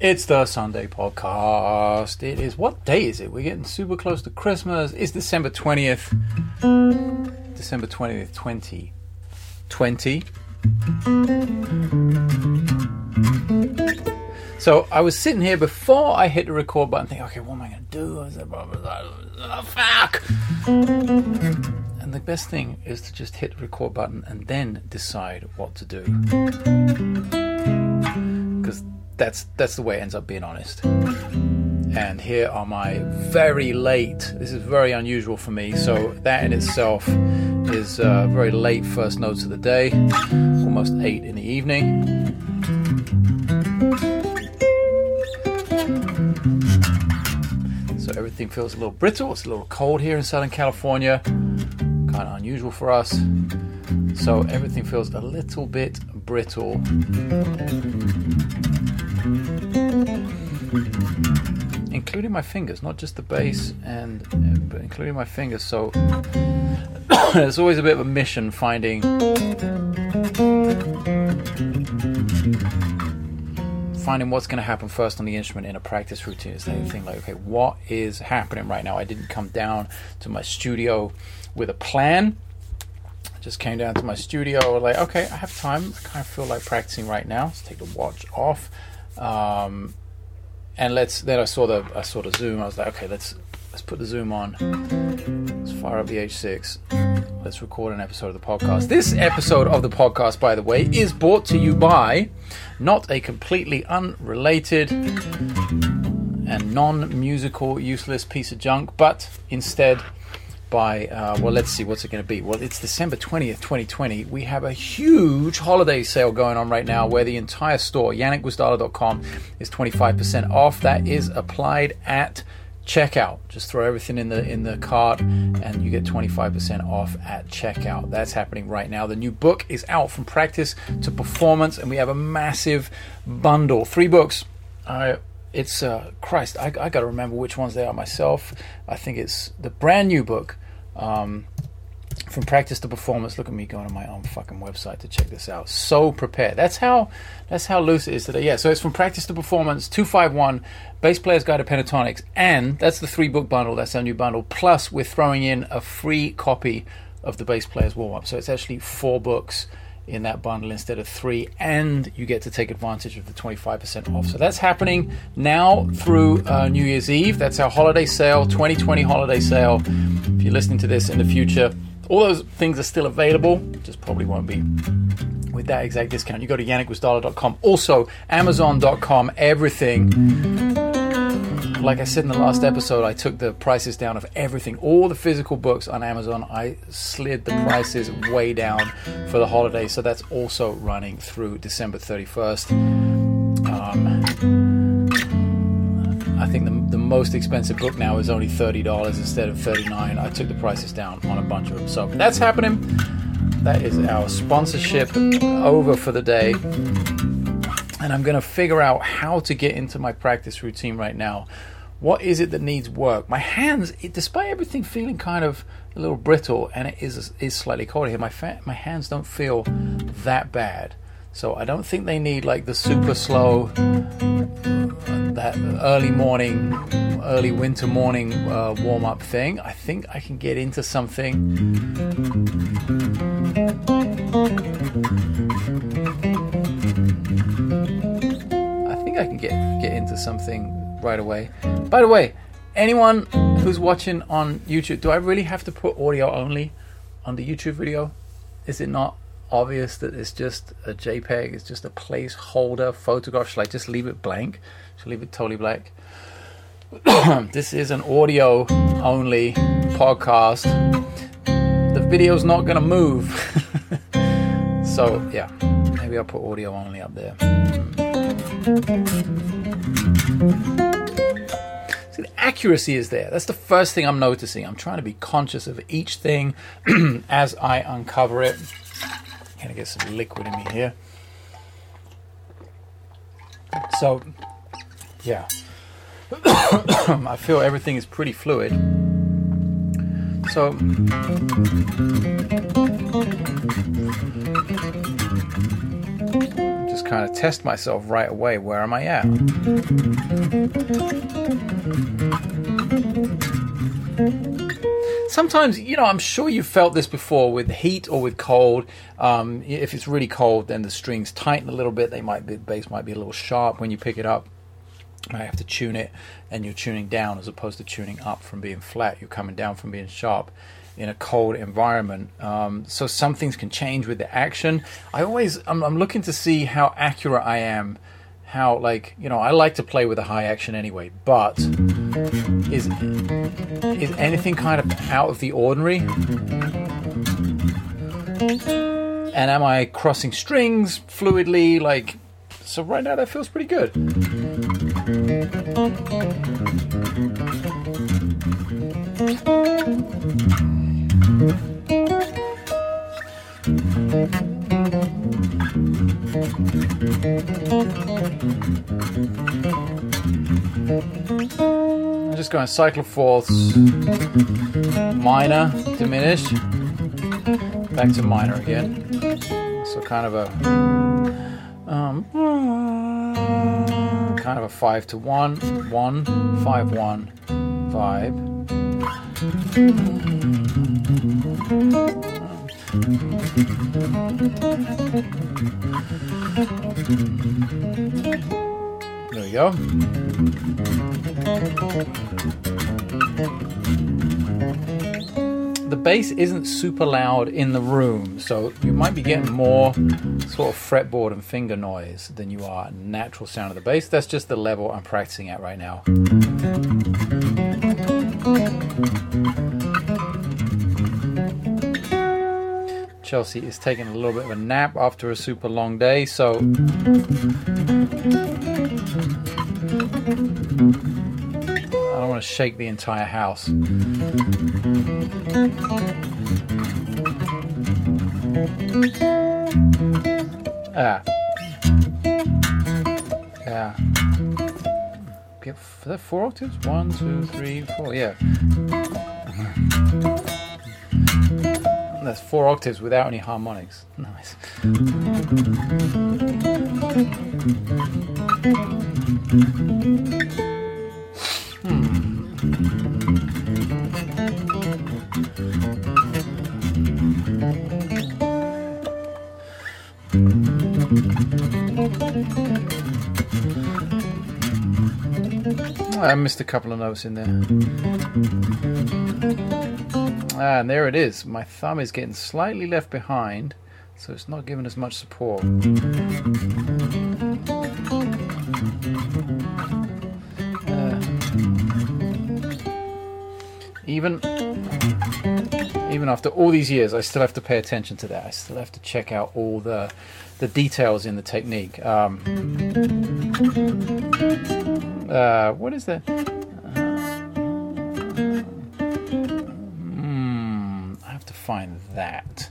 It's the Sunday podcast. It is what day is it? We're getting super close to Christmas. It's December 20th. December 20th, 2020. So I was sitting here before I hit the record button thinking, okay, what am I going to do? I was like, oh, fuck. And the best thing is to just hit the record button and then decide what to do. Because that's that's the way it ends up being honest. And here are my very late. This is very unusual for me. So that in itself is uh, very late first notes of the day, almost eight in the evening. So everything feels a little brittle. It's a little cold here in Southern California. Kind of unusual for us. So everything feels a little bit brittle including my fingers, not just the base, and but including my fingers. So it's always a bit of a mission finding finding what's going to happen first on the instrument in a practice routine. Is the thing like, okay, what is happening right now? I didn't come down to my studio with a plan. Just came down to my studio like, okay, I have time. I kind of feel like practicing right now. Let's take the watch off. Um, and let's then I saw the I saw the zoom. I was like, okay, let's let's put the zoom on. Let's fire up the H6. Let's record an episode of the podcast. This episode of the podcast, by the way, is brought to you by not a completely unrelated and non-musical useless piece of junk, but instead by uh, well let's see what's it going to be. Well it's december 20th 2020 we have a huge holiday sale going on right now where the entire store janekgwizdala.com is 25% off. That is applied at checkout. Just throw everything in the in the cart and you get 25% off at checkout. That's happening right now. The new book is out from practice to performance and we have a massive bundle. Three books. Uh, it's uh, Christ. I, I got to remember which ones they are myself. I think it's the brand new book, um, from practice to performance. Look at me going to my own fucking website to check this out. So prepared. That's how that's how loose it is today. Yeah. So it's from practice to performance. Two five one. Bass Player's Guide to Pentatonics, and that's the three book bundle. That's our new bundle. Plus, we're throwing in a free copy of the Bass Player's Warm Up. So it's actually four books in that bundle instead of three, and you get to take advantage of the 25% off. So that's happening now through uh, New Year's Eve. That's our holiday sale, 2020 holiday sale. If you're listening to this in the future, all those things are still available, just probably won't be with that exact discount. You go to janekgwizdala.com, also amazon.com, everything like I said in the last episode, I took the prices down of everything, all the physical books on Amazon. I slid the prices way down for the holiday, so that's also running through December 31st. Um, I think the, the most expensive book now is only $30 instead of 39. I took the prices down on a bunch of them. So that's happening. That is our sponsorship over for the day and I'm going to figure out how to get into my practice routine right now. What is it that needs work? My hands, it, despite everything feeling kind of a little brittle, and it is is slightly cold here. My fa- my hands don't feel that bad, so I don't think they need like the super slow, that early morning, early winter morning uh, warm up thing. I think I can get into something. Something right away. By the way, anyone who's watching on YouTube, do I really have to put audio only on the YouTube video? Is it not obvious that it's just a JPEG? It's just a placeholder photograph. Should I just leave it blank? Should I leave it totally blank? this is an audio only podcast. The video's not gonna move. so yeah, maybe I'll put audio only up there. Hmm. See, the accuracy is there. That's the first thing I'm noticing. I'm trying to be conscious of each thing as I uncover it. Gonna get some liquid in me here. So, yeah. I feel everything is pretty fluid. So, kind of test myself right away. Where am I at? Sometimes, you know, I'm sure you've felt this before with heat or with cold. Um, if it's really cold, then the strings tighten a little bit. They might be, the bass might be a little sharp when you pick it up. I have to tune it, and you're tuning down as opposed to tuning up from being flat. You're coming down from being sharp in a cold environment. Um, so some things can change with the action. I always, I'm, I'm looking to see how accurate I am how like you know I like to play with a high action anyway, but is is anything kind of out of the ordinary? And am I crossing strings fluidly? Like so right now that feels pretty good. I'm just going cycle fourths, minor, diminished, back to minor again. So kind of a um, kind of a five to one, one, five, one, five. There we go. The bass isn't super loud in the room, so you might be getting more sort of fretboard and finger noise than you are natural sound of the bass. That's just the level I'm practicing at right now. Chelsea is taking a little bit of a nap after a super long day, so I don't want to shake the entire house. Ah. Yeah. Get four octaves? One, two, three, four. Yeah. That's four octaves without any harmonics. Nice. I missed a couple of notes in there. Ah, and there it is. My thumb is getting slightly left behind, so it's not giving us much support. Uh, even even after all these years, I still have to pay attention to that. I still have to check out all the the details in the technique. Um, uh, what is that? Hmm, I have to find that.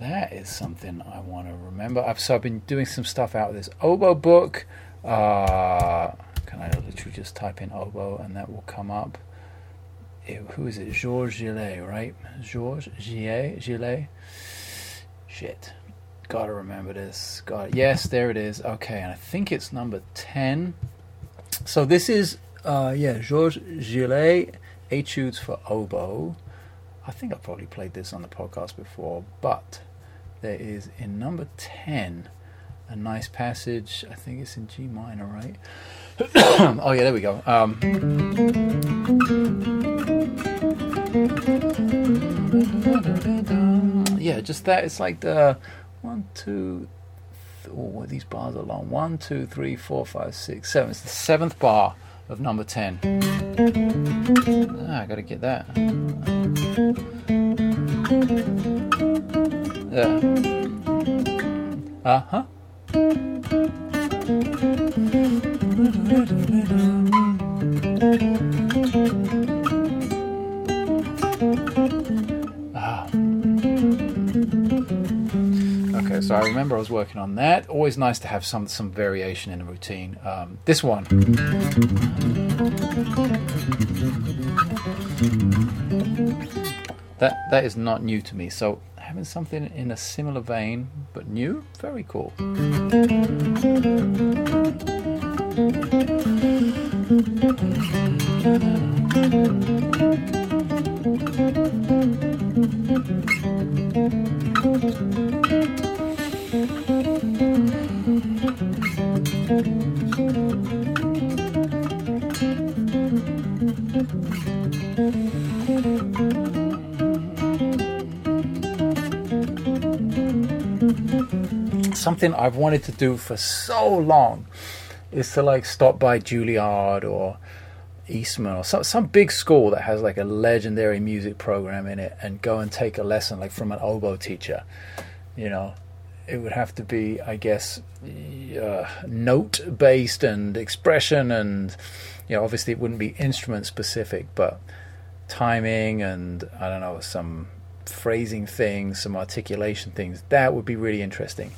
That is something I want to remember. I've, so I've been doing some stuff out of this oboe book. Uh, can I literally just type in oboe and that will come up? It, who is it? Georges Gillet, right? Georges Gillet? Gillet? Shit. Gotta remember this. Got it. yes, there it is. Okay, and I think it's number ten. So this is uh, yeah, Georges Gillet, Etudes for Oboe. I think I've probably played this on the podcast before, but there is in number ten a nice passage. I think it's in G minor, right? oh yeah, there we go. Um, yeah, just that. It's like the one, two. Oh, these bars are long. One, two, three, four, five, six, seven. It's the seventh bar of number ten. Ah, I gotta get that. Yeah. Uh huh. Ah. So I remember I was working on that. Always nice to have some some variation in the routine. Um, this one. That that is not new to me. So having something in a similar vein but new. Very cool. Something I've wanted to do for so long is to like stop by Juilliard or Eastman or some some big school that has like a legendary music program in it and go and take a lesson like from an oboe teacher. You know, it would have to be, I guess, uh, note based and expression, and you know, obviously it wouldn't be instrument specific, but timing and I don't know some phrasing things, some articulation things. That would be really interesting.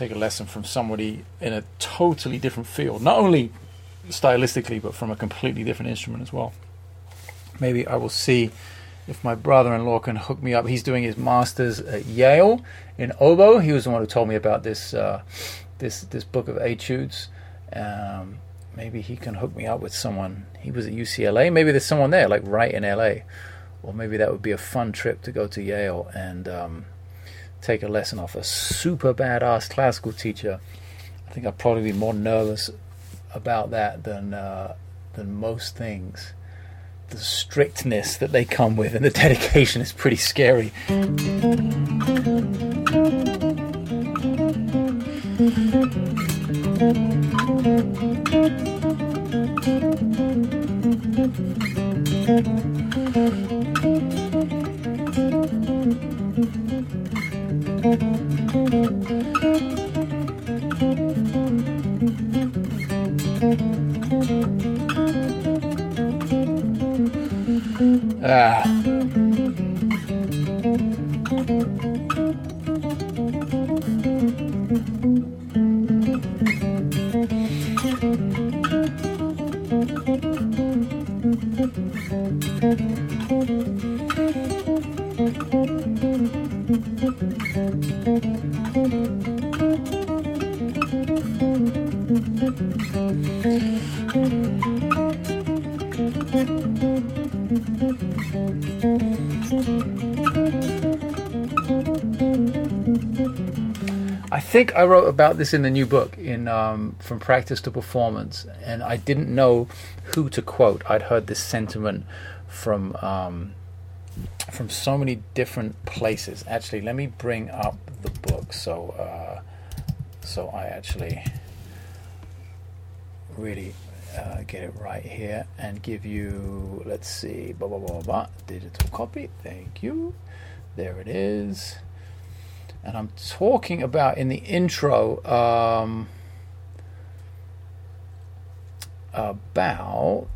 Take a lesson from somebody in a totally different field, not only stylistically, but from a completely different instrument as well. Maybe I will see if my brother-in-law can hook me up. He's doing his masters at Yale in oboe. He was the one who told me about this uh, this this book of etudes. Um, maybe he can hook me up with someone. He was at UCLA. Maybe there's someone there, like right in LA, or maybe that would be a fun trip to go to Yale and um, take a lesson off a super badass classical teacher. I think I'd probably be more nervous about that than uh, than most things. The strictness that they come with and the dedication is pretty scary. Ah. I think I wrote about this in the new book, in um, From Practice to Performance, and I didn't know who to quote. I'd heard this sentiment from um, from so many different places. Actually, let me bring up the book so uh, so I actually really uh, get it right here and give you. Let's see, blah blah blah blah. Digital copy. Thank you. There it is and I'm talking about in the intro um, about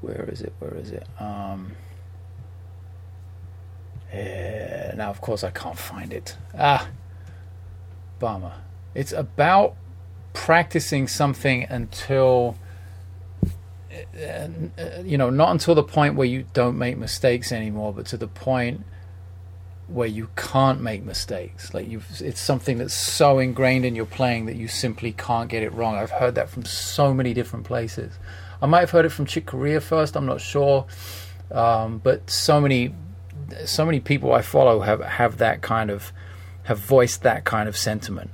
where is it? Where is it? Um, yeah, now, of course, I can't find it. Ah, bummer. It's about practicing something until uh, you know, not until the point where you don't make mistakes anymore, but to the point where you can't make mistakes. Like you it's something that's so ingrained in your playing that you simply can't get it wrong. I've heard that from so many different places. I might have heard it from Chick Corea first. I'm not sure, um, but so many, so many people I follow have have that kind of have voiced that kind of sentiment.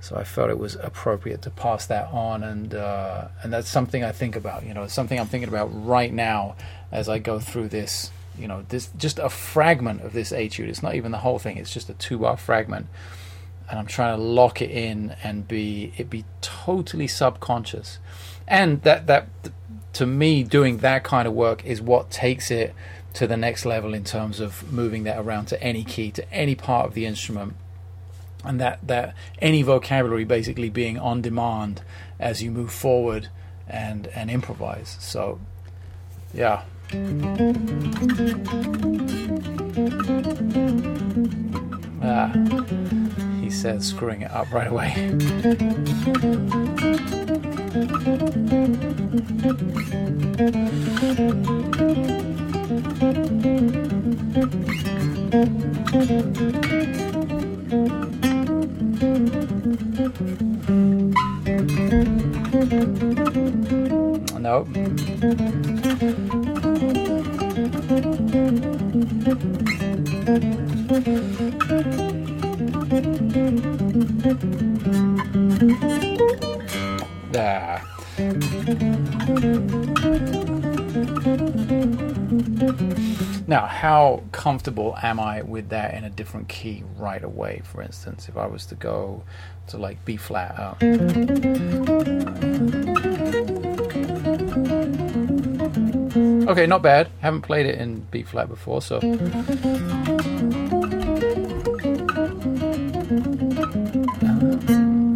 So I felt it was appropriate to pass that on, and uh, and that's something I think about. You know, it's something I'm thinking about right now as I go through this you know, this just a fragment of this etude. It's not even the whole thing. It's just a two-bar fragment, and I'm trying to lock it in and be it be totally subconscious. And that that to me, doing that kind of work is what takes it to the next level in terms of moving that around to any key, to any part of the instrument, and that that any vocabulary basically being on demand as you move forward and and improvise. So, yeah, Ah, he says, screwing it up right away. Nope. Now, how comfortable am I with that in a different key right away? For instance, if I was to go to like B flat up. Okay, not bad. Haven't played it in B flat before, so. Uh,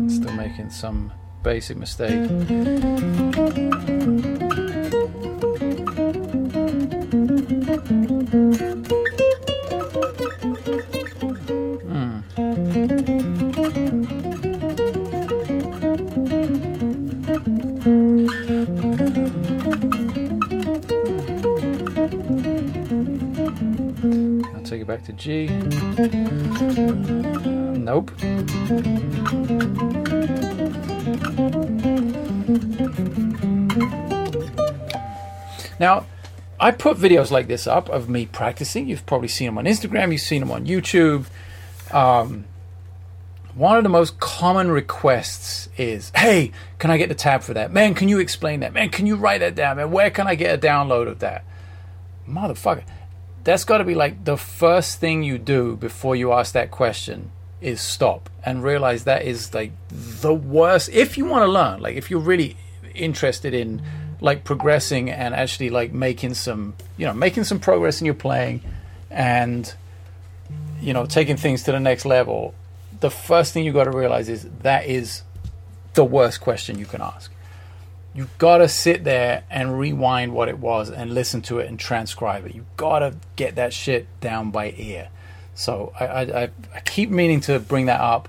still making some basic mistake. Hmm. I'll take it back to G. Nope. I put videos like this up of me practicing. You've probably seen them on Instagram, you've seen them on YouTube. Um, one of the most common requests is, "Hey, can I get the tab for that? Man, can you explain that? Man, can you write that down? Man, where can I get a download of that?" Motherfucker, that's got to be like the first thing you do before you ask that question is stop and realize that is like the worst. If you want to learn, like if you're really interested in like progressing and actually like making some, you know, making some progress in your playing and you know taking things to the next level the first thing you got to realize is that is the worst question you can ask. You've got to sit there and rewind what it was and listen to it and transcribe it. You've got to get that shit down by ear. So I, I, I keep meaning to bring that up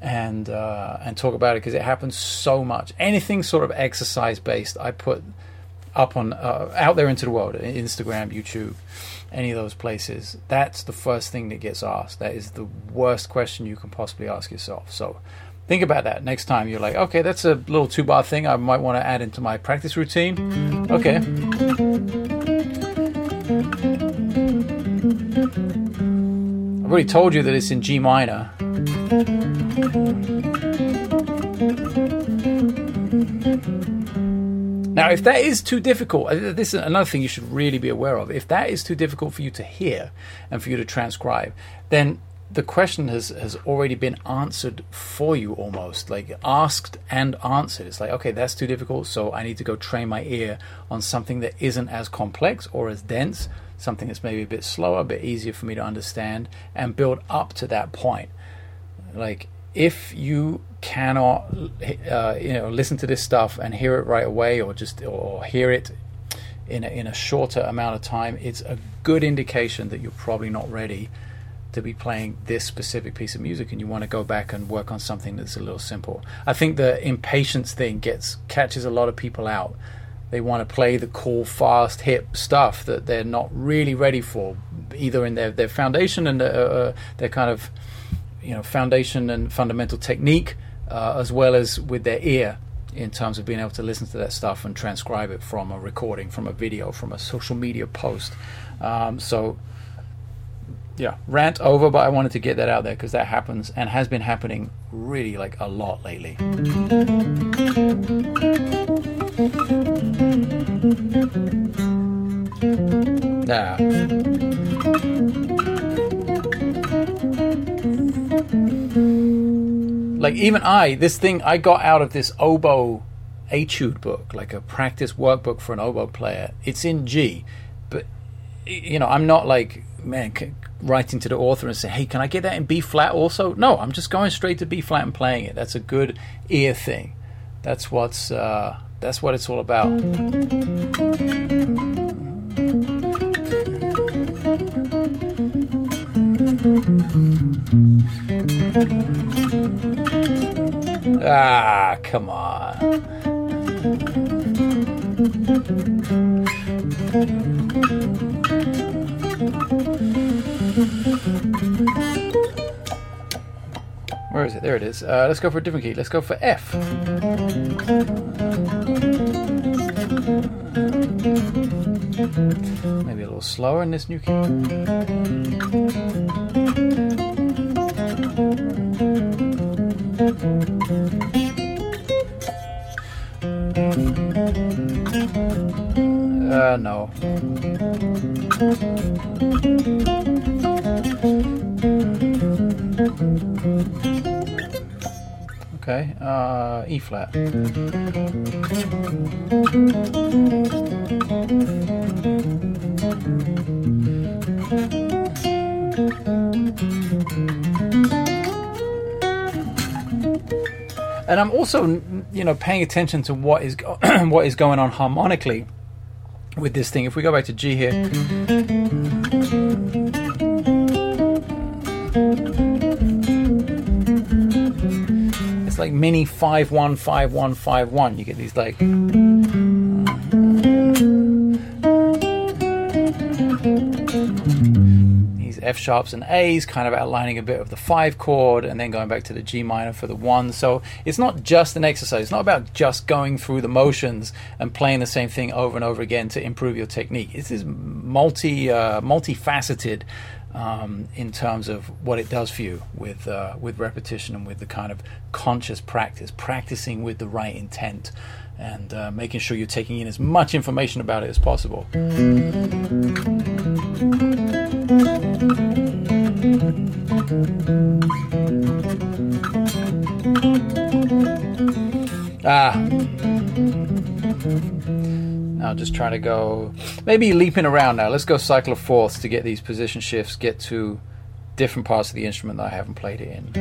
and uh, and talk about it because it happens so much. Anything sort of exercise based, I put up on uh, out there into the world, Instagram, YouTube, any of those places. That's the first thing that gets asked. That is the worst question you can possibly ask yourself. So think about that next time you're like, okay, that's a little two bar thing I might want to add into my practice routine. Okay. I've already told you that it's in G minor. Now, if that is too difficult, uh, this is another thing you should really be aware of. If that is too difficult for you to hear and for you to transcribe, then the question has, has already been answered for you almost, like asked and answered. It's like, okay, that's too difficult, so I need to go train my ear on something that isn't as complex or as dense, something that's maybe a bit slower, a bit easier for me to understand, and build up to that point. Like, if you cannot uh, you know listen to this stuff and hear it right away or just or hear it in a, in a shorter amount of time it's a good indication that you're probably not ready to be playing this specific piece of music and you want to go back and work on something that's a little simple. I think the impatience thing gets catches a lot of people out. They want to play the cool fast hip stuff that they're not really ready for either in their, their foundation and uh, uh their kind of you know foundation and fundamental technique uh, as well as with their ear in terms of being able to listen to that stuff and transcribe it from a recording, from a video, from a social media post. Um, so, yeah, rant over, but I wanted to get that out there because that happens and has been happening really like a lot lately. Now. Like even I, this thing I got out of this oboe etude book, like a practice workbook for an oboe player. It's in G, but you know I'm not like man writing to the author and say, hey, can I get that in B flat also? No, I'm just going straight to B flat and playing it. That's a good ear thing. That's what's uh, that's what it's all about. Ah, come on. Where is it? There it is. Uh, let's go for a different key. Let's go for F. Maybe a little slower in this new key. Uh, no. Okay, uh, E flat. And I'm also, you know, paying attention to what is what is going on harmonically with this thing. If we go back to G here, it's like mini five one five one five one. You get these like. F sharps and A's kind of outlining a bit of the five chord and then going back to the G minor for the one. So it's not just an exercise. It's not about just going through the motions and playing the same thing over and over again to improve your technique. This is multi uh, multifaceted um, in terms of what it does for you with uh, with repetition and with the kind of conscious practice, practicing with the right intent, and uh, making sure you're taking in as much information about it as possible. Ah. Now just trying to go, maybe leaping around now. Let's go cycle of fourths to get these position shifts, get to different parts of the instrument that I haven't played it in.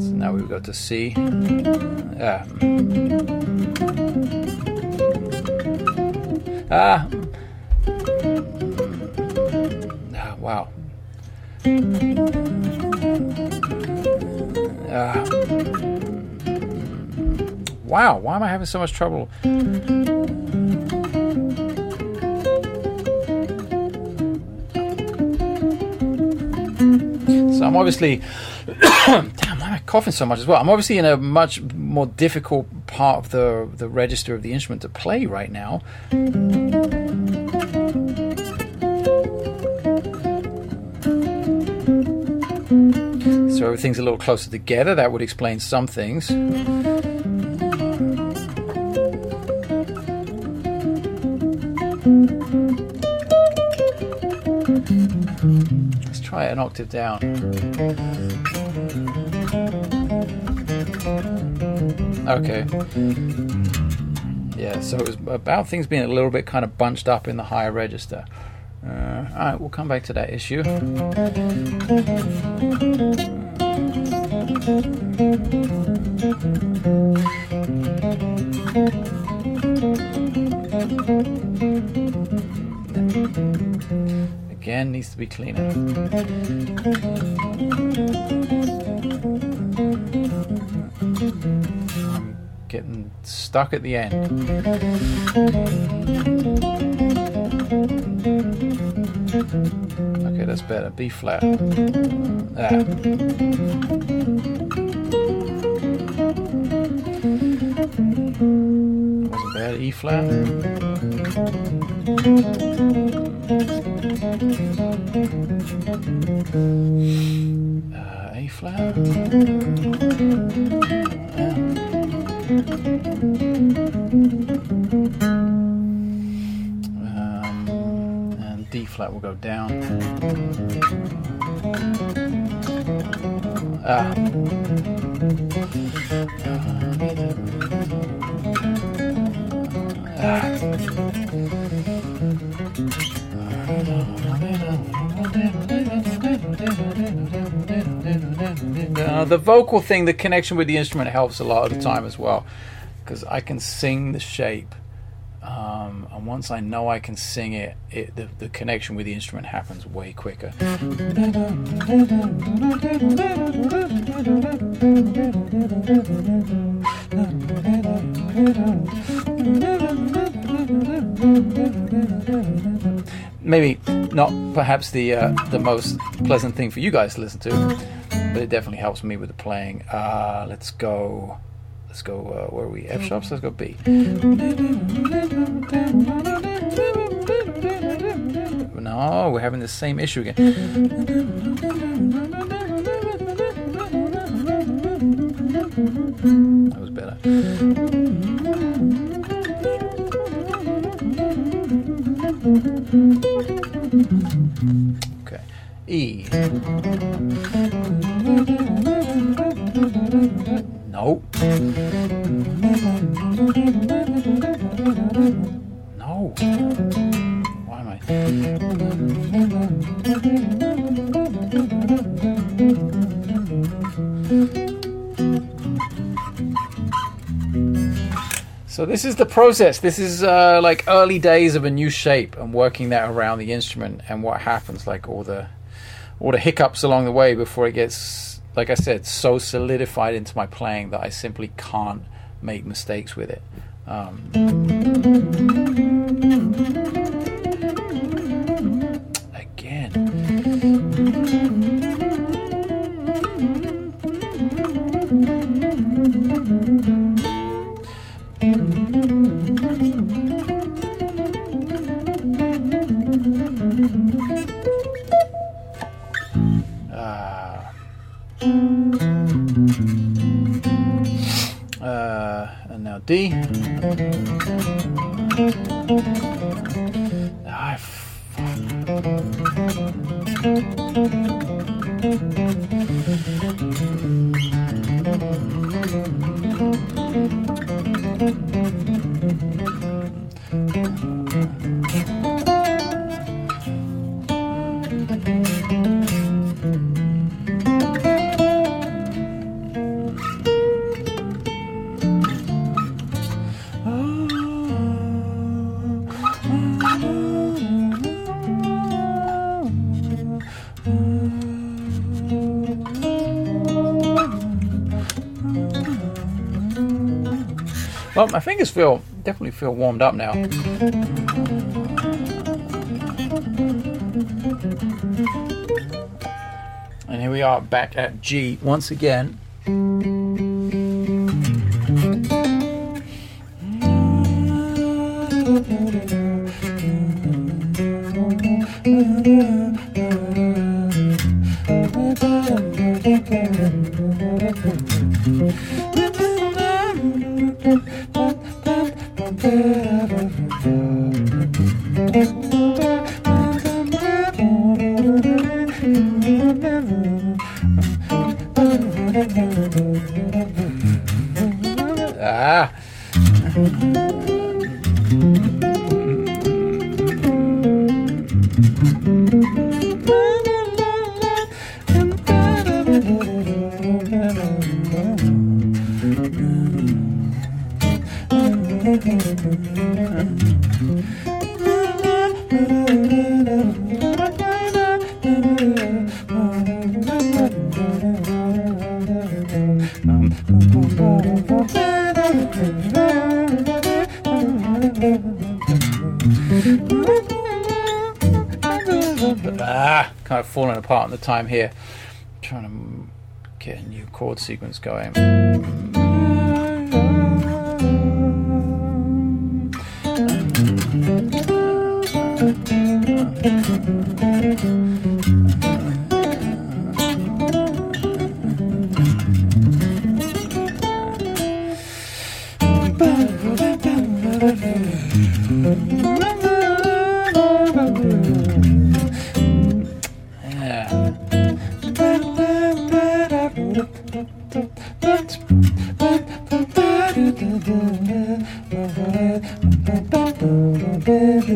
So now we go to C. Ah. Ah. ah wow. Uh, wow, why am I having so much trouble? So I'm obviously, damn, why am I coughing so much as well? I'm obviously in a much more difficult part of the the register of the instrument to play right now. So everything's a little closer together. That would explain some things. Let's try it an octave down. Okay. Yeah, so it was about things being a little bit kind of bunched up in the higher register. Uh, Alright, we'll come back to that issue. Again, needs to be cleaner. Stuck at the end. Okay, that's better. B flat. Ah. Wasn't bad. E flat. Uh, A flat. Um, and D flat will go down. Ah. Uh, the vocal thing, the connection with the instrument helps a lot of the time as well, because I can sing the shape, um, and once I know I can sing it, it the, the connection with the instrument happens way quicker. Maybe not perhaps the uh, the most pleasant thing for you guys to listen to, but it definitely helps me with the playing. Uh, let's go. Let's go. Uh, where are we? F sharps. Let's go B. No, we're having the same issue again. That was better. E. No. No. Why am I? So this is the process. This is uh, like early days of a new shape and working that around the instrument and what happens, like all the all the hiccups along the way before it gets, like I said, so solidified into my playing that I simply can't make mistakes with it. Um, D. Well, my fingers feel definitely feel warmed up now. And here we are back at G once again. Ah, kind of falling apart on the time here. trying to chord sequence going.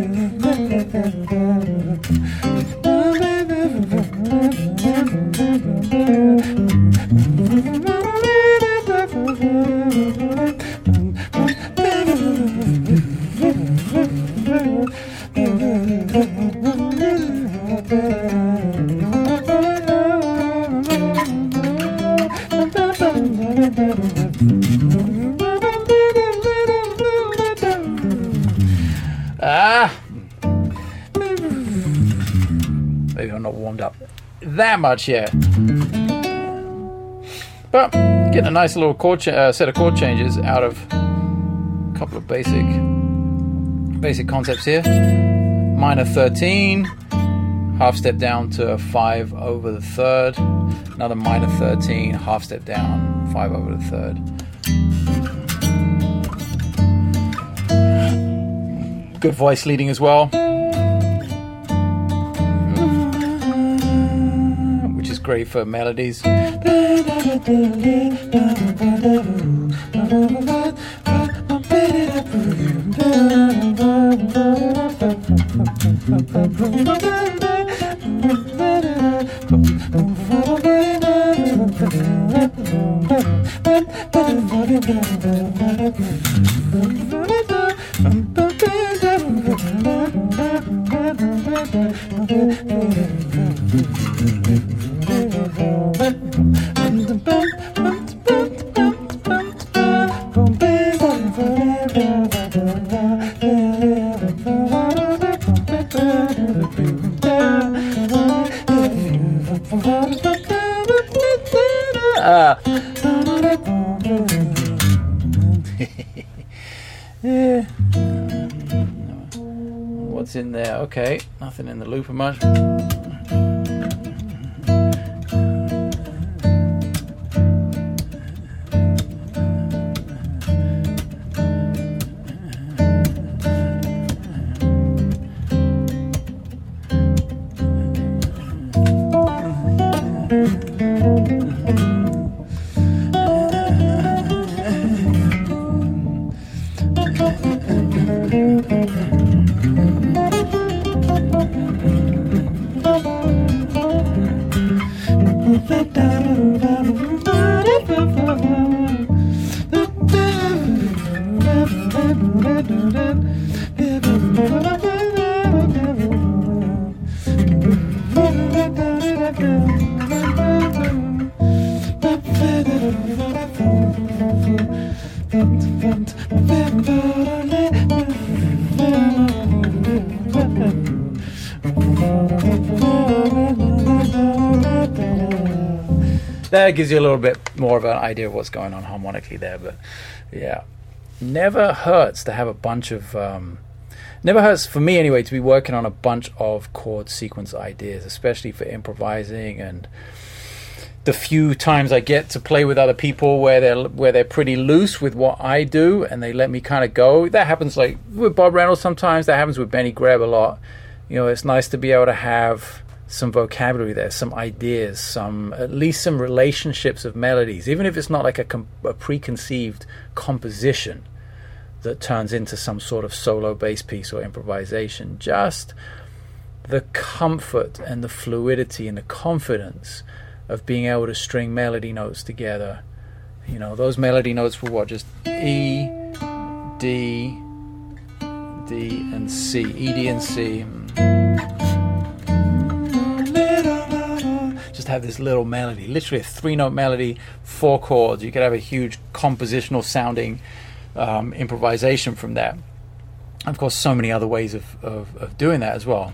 Yeah. Ah. Much yet. But getting a nice little chord cha- uh, set of chord changes out of a couple of basic basic concepts here. Minor 13, half step down to a 5 over the third, another minor 13, half step down, 5 over the third. Good voice leading as well. Great for melodies. Okay, nothing in the looper much. That gives you a little bit more of an idea of what's going on harmonically there. But yeah, never hurts to have a bunch of. Um, never hurts for me anyway to be working on a bunch of chord sequence ideas, especially for improvising and the few times I get to play with other people where they're where they're pretty loose with what I do and they let me kind of go. That happens like with Bob Reynolds sometimes. That happens with Benny Greb a lot. You know, it's nice to be able to have some vocabulary there, some ideas, some at least some relationships of melodies, even if it's not like a, com- a preconceived composition that turns into some sort of solo bass piece or improvisation. Just the comfort and the fluidity and the confidence of being able to string melody notes together. You know, those melody notes were what? Just E, D, D, and C. E, D, and C. Just have this little melody, literally a three note melody, four chords. You could have a huge compositional sounding um, improvisation from that. Of course, so many other ways of, of, of doing that as well.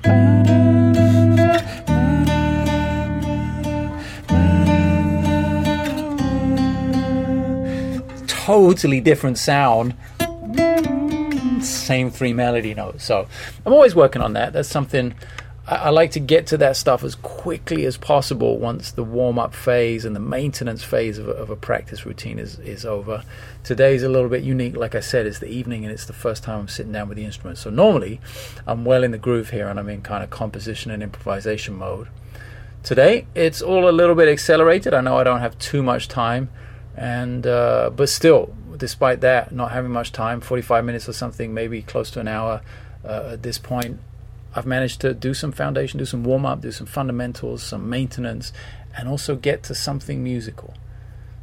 totally different sound same three melody notes so i'm always working on that that's something I, like to get to that stuff as quickly as possible once the warm-up phase and the maintenance phase of a, of a practice routine is, is over. Today's a little bit unique. Like i said it's the evening and it's the first time i'm sitting down with the instrument. So normally i'm well in the groove here and i'm in kind of composition and improvisation mode. Today it's all a little bit accelerated. I know i don't have too much time and uh, but still despite that not having much time 45 minutes or something maybe close to an hour uh, at this point i've managed to do some foundation do some warm up do some fundamentals some maintenance and also get to something musical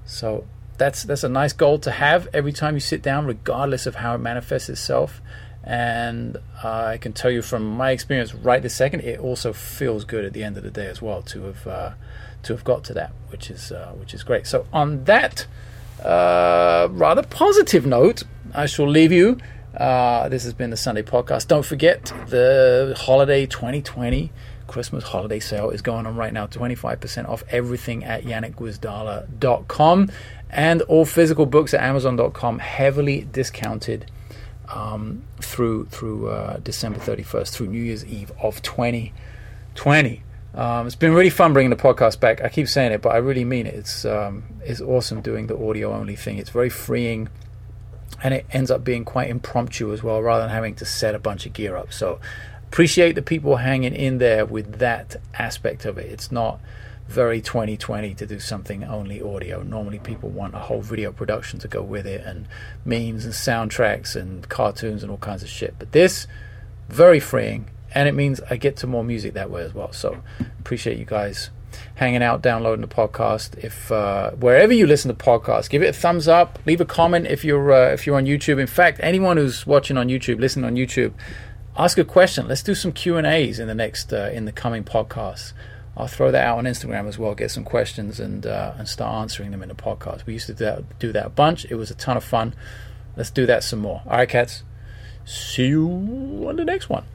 so that's that's a nice goal to have every time you sit down regardless of how it manifests itself and I can tell you from my experience right this second, it also feels good at the end of the day as well to have uh, to have got to that, which is uh, which is great. So on that uh, rather positive note, I shall leave you. Uh, this has been the Sunday podcast. Don't forget the holiday 2020 Christmas holiday sale is going on right now. 25% off everything at janekgwizdala.com and all physical books at amazon.com heavily discounted um, through through uh, December 31st, through New Year's Eve of 2020. Um, it's been really fun bringing the podcast back. I keep saying it, but I really mean it. It's um, it's awesome doing the audio only thing. It's very freeing, and it ends up being quite impromptu as well, rather than having to set a bunch of gear up. So appreciate the people hanging in there with that aspect of it. It's not very 2020 to do something only audio. Normally, people want a whole video production to go with it, and memes and soundtracks and cartoons and all kinds of shit. But this, very freeing, and it means I get to more music that way as well. So, appreciate you guys hanging out, downloading the podcast. If uh, wherever you listen to podcasts, give it a thumbs up, leave a comment if you're uh, if you're on YouTube. In fact, anyone who's watching on YouTube, listening on YouTube, ask a question. Let's do some Q and A's in the next uh, in the coming podcasts. I'll throw that out on Instagram as well. Get some questions and uh, and start answering them in the podcast. We used to do that, do that a bunch. It was a ton of fun. Let's do that some more. All right, cats. See you on the next one.